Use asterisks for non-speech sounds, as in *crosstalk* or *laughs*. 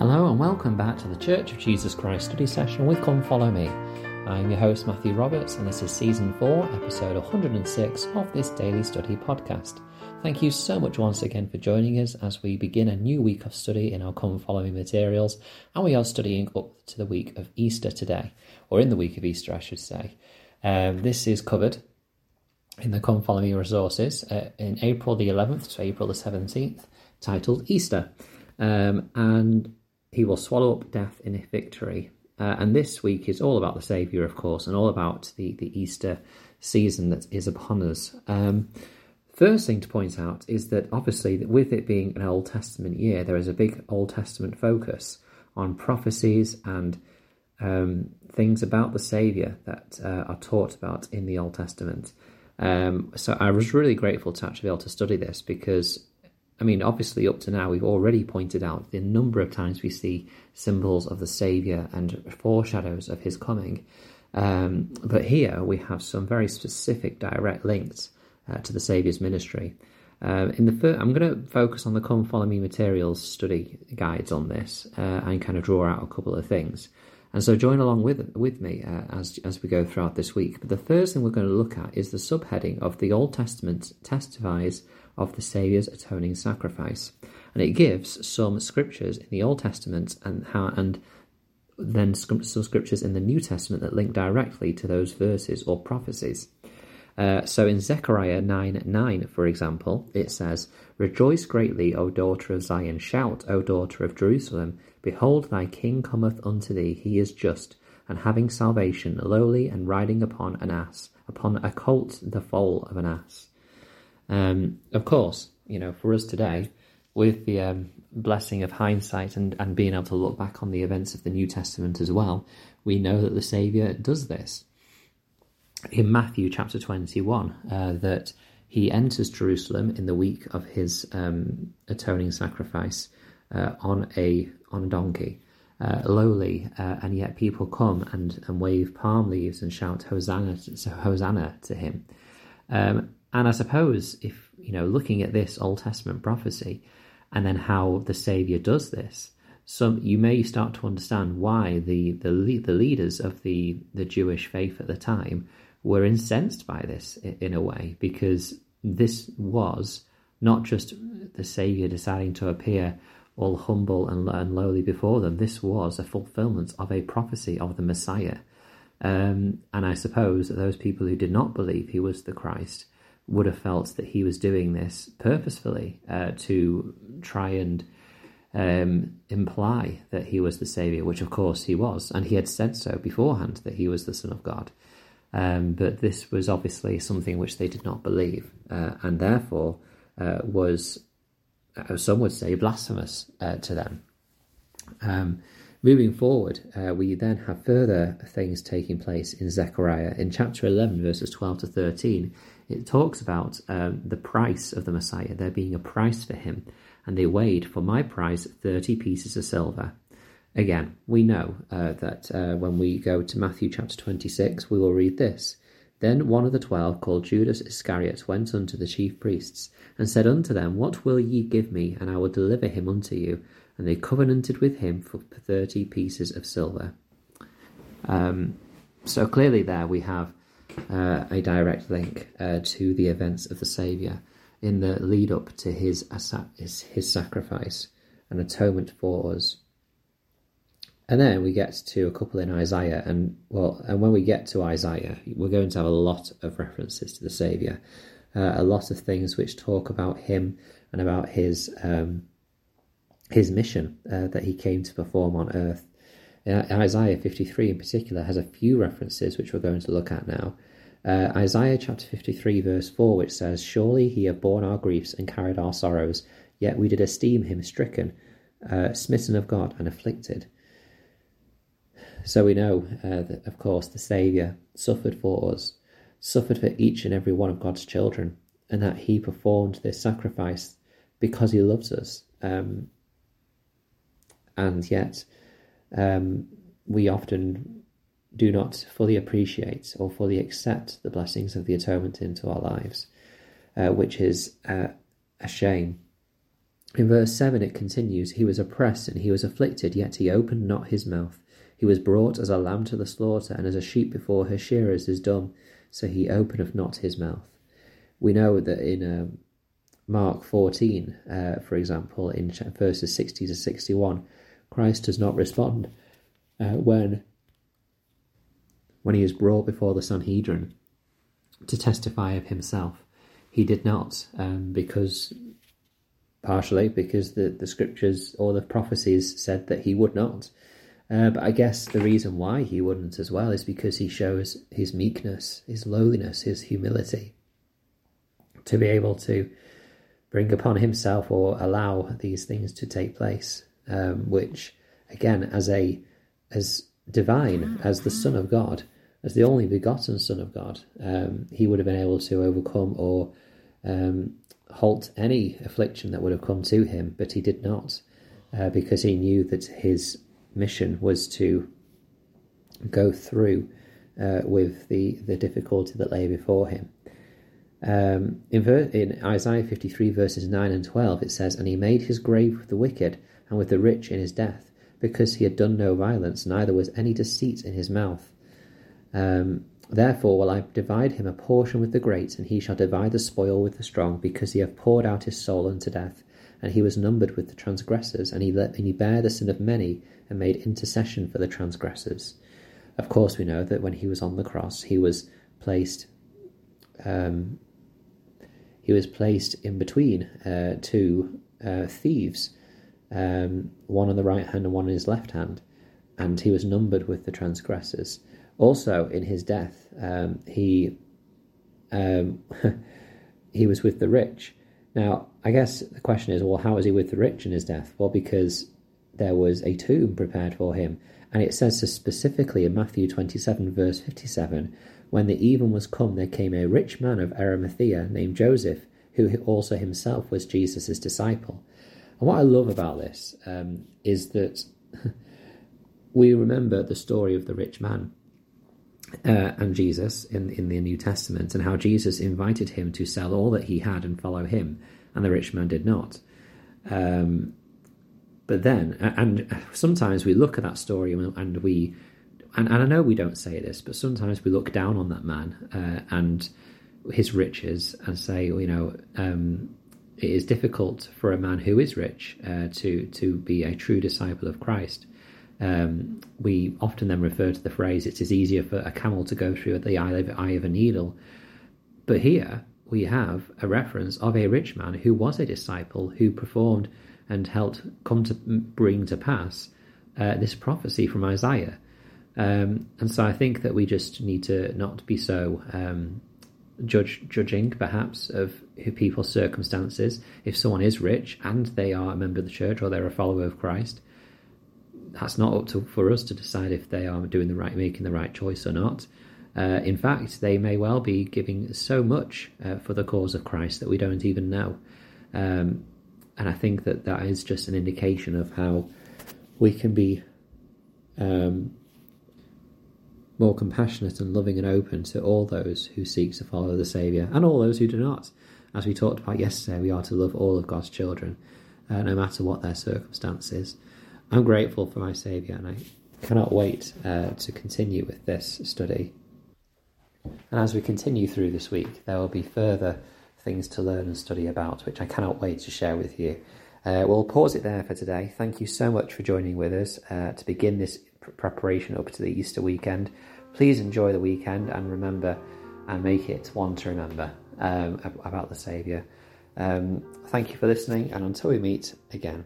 Hello and welcome back to the Church of Jesus Christ study session with Come Follow Me. I'm your host Matthew Roberts and this is season 4, episode 106 of this daily study podcast. Thank you so much once again for joining us as we begin a new week of study in our Come Follow Me materials and we are studying up to the week of Easter today, or in the week of Easter I should say. Um, this is covered in the Come Follow Me resources uh, in April the 11th to April the 17th, titled Easter. Um, and he will swallow up death in a victory. Uh, and this week is all about the Saviour, of course, and all about the, the Easter season that is upon us. Um, first thing to point out is that obviously, with it being an Old Testament year, there is a big Old Testament focus on prophecies and um, things about the Saviour that uh, are taught about in the Old Testament. Um, so I was really grateful to actually be able to study this because I mean, obviously, up to now, we've already pointed out the number of times we see symbols of the Saviour and foreshadows of his coming. Um, but here we have some very specific direct links uh, to the Saviour's ministry. Uh, in the first, I'm going to focus on the Come Follow Me materials study guides on this uh, and kind of draw out a couple of things. And so join along with with me uh, as as we go throughout this week. But the first thing we're going to look at is the subheading of the Old Testament testifies of the Saviour's atoning sacrifice. And it gives some scriptures in the Old Testament and how and then some scriptures in the New Testament that link directly to those verses or prophecies. Uh, so in Zechariah 9 9, for example, it says, Rejoice greatly, O daughter of Zion, shout, O daughter of Jerusalem, behold, thy king cometh unto thee, he is just, and having salvation, lowly, and riding upon an ass, upon a colt, the foal of an ass. Um, of course, you know, for us today, with the um, blessing of hindsight and, and being able to look back on the events of the New Testament as well, we know that the Saviour does this. In Matthew chapter 21, uh, that he enters Jerusalem in the week of his um, atoning sacrifice uh, on a on a donkey, uh, lowly, uh, and yet people come and, and wave palm leaves and shout Hosanna to, Hosanna to him. Um, and I suppose if, you know, looking at this Old Testament prophecy and then how the Savior does this, some you may start to understand why the the, the leaders of the, the Jewish faith at the time were incensed by this in a way, because this was not just the Savior deciding to appear all humble and, and lowly before them. This was a fulfillment of a prophecy of the Messiah. Um, and I suppose that those people who did not believe he was the Christ would have felt that he was doing this purposefully uh, to try and um, imply that he was the Saviour, which of course he was, and he had said so beforehand that he was the Son of God. Um, but this was obviously something which they did not believe, uh, and therefore uh, was, some would say, blasphemous uh, to them. Um, moving forward, uh, we then have further things taking place in Zechariah. In chapter 11, verses 12 to 13, it talks about um, the price of the Messiah, there being a price for him, and they weighed for my price 30 pieces of silver. Again, we know uh, that uh, when we go to Matthew chapter 26, we will read this. Then one of the twelve, called Judas Iscariot, went unto the chief priests, and said unto them, What will ye give me, and I will deliver him unto you? And they covenanted with him for thirty pieces of silver. Um, so clearly, there we have uh, a direct link uh, to the events of the Saviour in the lead up to his, his, his sacrifice and atonement for us. And then we get to a couple in Isaiah, and well, and when we get to Isaiah, we're going to have a lot of references to the Saviour, uh, a lot of things which talk about him and about his um, his mission uh, that he came to perform on earth. Uh, Isaiah 53 in particular has a few references which we're going to look at now. Uh, Isaiah chapter 53, verse 4, which says, Surely he hath borne our griefs and carried our sorrows, yet we did esteem him stricken, uh, smitten of God, and afflicted. So we know uh, that, of course, the Saviour suffered for us, suffered for each and every one of God's children, and that he performed this sacrifice because he loves us. Um, and yet, um, we often do not fully appreciate or fully accept the blessings of the atonement into our lives, uh, which is uh, a shame. In verse 7 it continues He was oppressed and he was afflicted, yet he opened not his mouth. He was brought as a lamb to the slaughter, and as a sheep before her shearers is dumb, so he openeth not his mouth. We know that in um, Mark 14, uh, for example, in verses 60 to 61, Christ does not respond uh, when, when he is brought before the Sanhedrin to testify of himself. He did not, um, because partially because the, the scriptures or the prophecies said that he would not. Uh, but I guess the reason why he wouldn't as well is because he shows his meekness, his lowliness, his humility to be able to bring upon himself or allow these things to take place, um, which again, as a as divine, as the Son of God, as the only begotten Son of God, um, he would have been able to overcome or um, halt any affliction that would have come to him, but he did not, uh, because he knew that his mission was to go through uh, with the, the difficulty that lay before him. Um, in, ver- in Isaiah 53, verses 9 and 12, it says, And he made his grave with the wicked and with the rich in his death, because he had done no violence, neither was any deceit in his mouth. Um, Therefore will I divide him a portion with the great, and he shall divide the spoil with the strong, because he hath poured out his soul unto death, and he was numbered with the transgressors, and he, let, and he bare the sin of many, and made intercession for the transgressors. Of course, we know that when he was on the cross, he was placed, um, he was placed in between uh, two uh, thieves, um, one on the right hand and one on his left hand, and he was numbered with the transgressors. Also, in his death, um, he um, *laughs* he was with the rich. Now, I guess the question is, well, how was he with the rich in his death? Well, because there was a tomb prepared for him, and it says so specifically in Matthew twenty-seven, verse fifty-seven, when the even was come, there came a rich man of Arimathea named Joseph, who also himself was Jesus' disciple. And what I love about this um, is that *laughs* we remember the story of the rich man uh, and Jesus in, in the New Testament, and how Jesus invited him to sell all that he had and follow him, and the rich man did not. Um, but then, and sometimes we look at that story and we, and, and I know we don't say this, but sometimes we look down on that man uh, and his riches and say, you know, um, it is difficult for a man who is rich uh, to to be a true disciple of Christ um, we often then refer to the phrase, it is easier for a camel to go through the eye of, a needle. But here we have a reference of a rich man who was a disciple who performed and helped come to bring to pass uh, this prophecy from Isaiah. Um, and so I think that we just need to not be so um, judge judging, perhaps, of people's circumstances. If someone is rich and they are a member of the church or they're a follower of Christ, that's not up to for us to decide if they are doing the right, making the right choice or not. Uh, in fact, they may well be giving so much uh, for the cause of Christ that we don't even know. Um, and I think that that is just an indication of how we can be um, more compassionate and loving and open to all those who seek to follow the Saviour and all those who do not. As we talked about yesterday, we are to love all of God's children, uh, no matter what their circumstances. I'm grateful for my Saviour and I cannot wait uh, to continue with this study. And as we continue through this week, there will be further things to learn and study about, which I cannot wait to share with you. Uh, we'll pause it there for today. Thank you so much for joining with us uh, to begin this preparation up to the Easter weekend. Please enjoy the weekend and remember and make it one to remember um, about the Saviour. Um, thank you for listening, and until we meet again.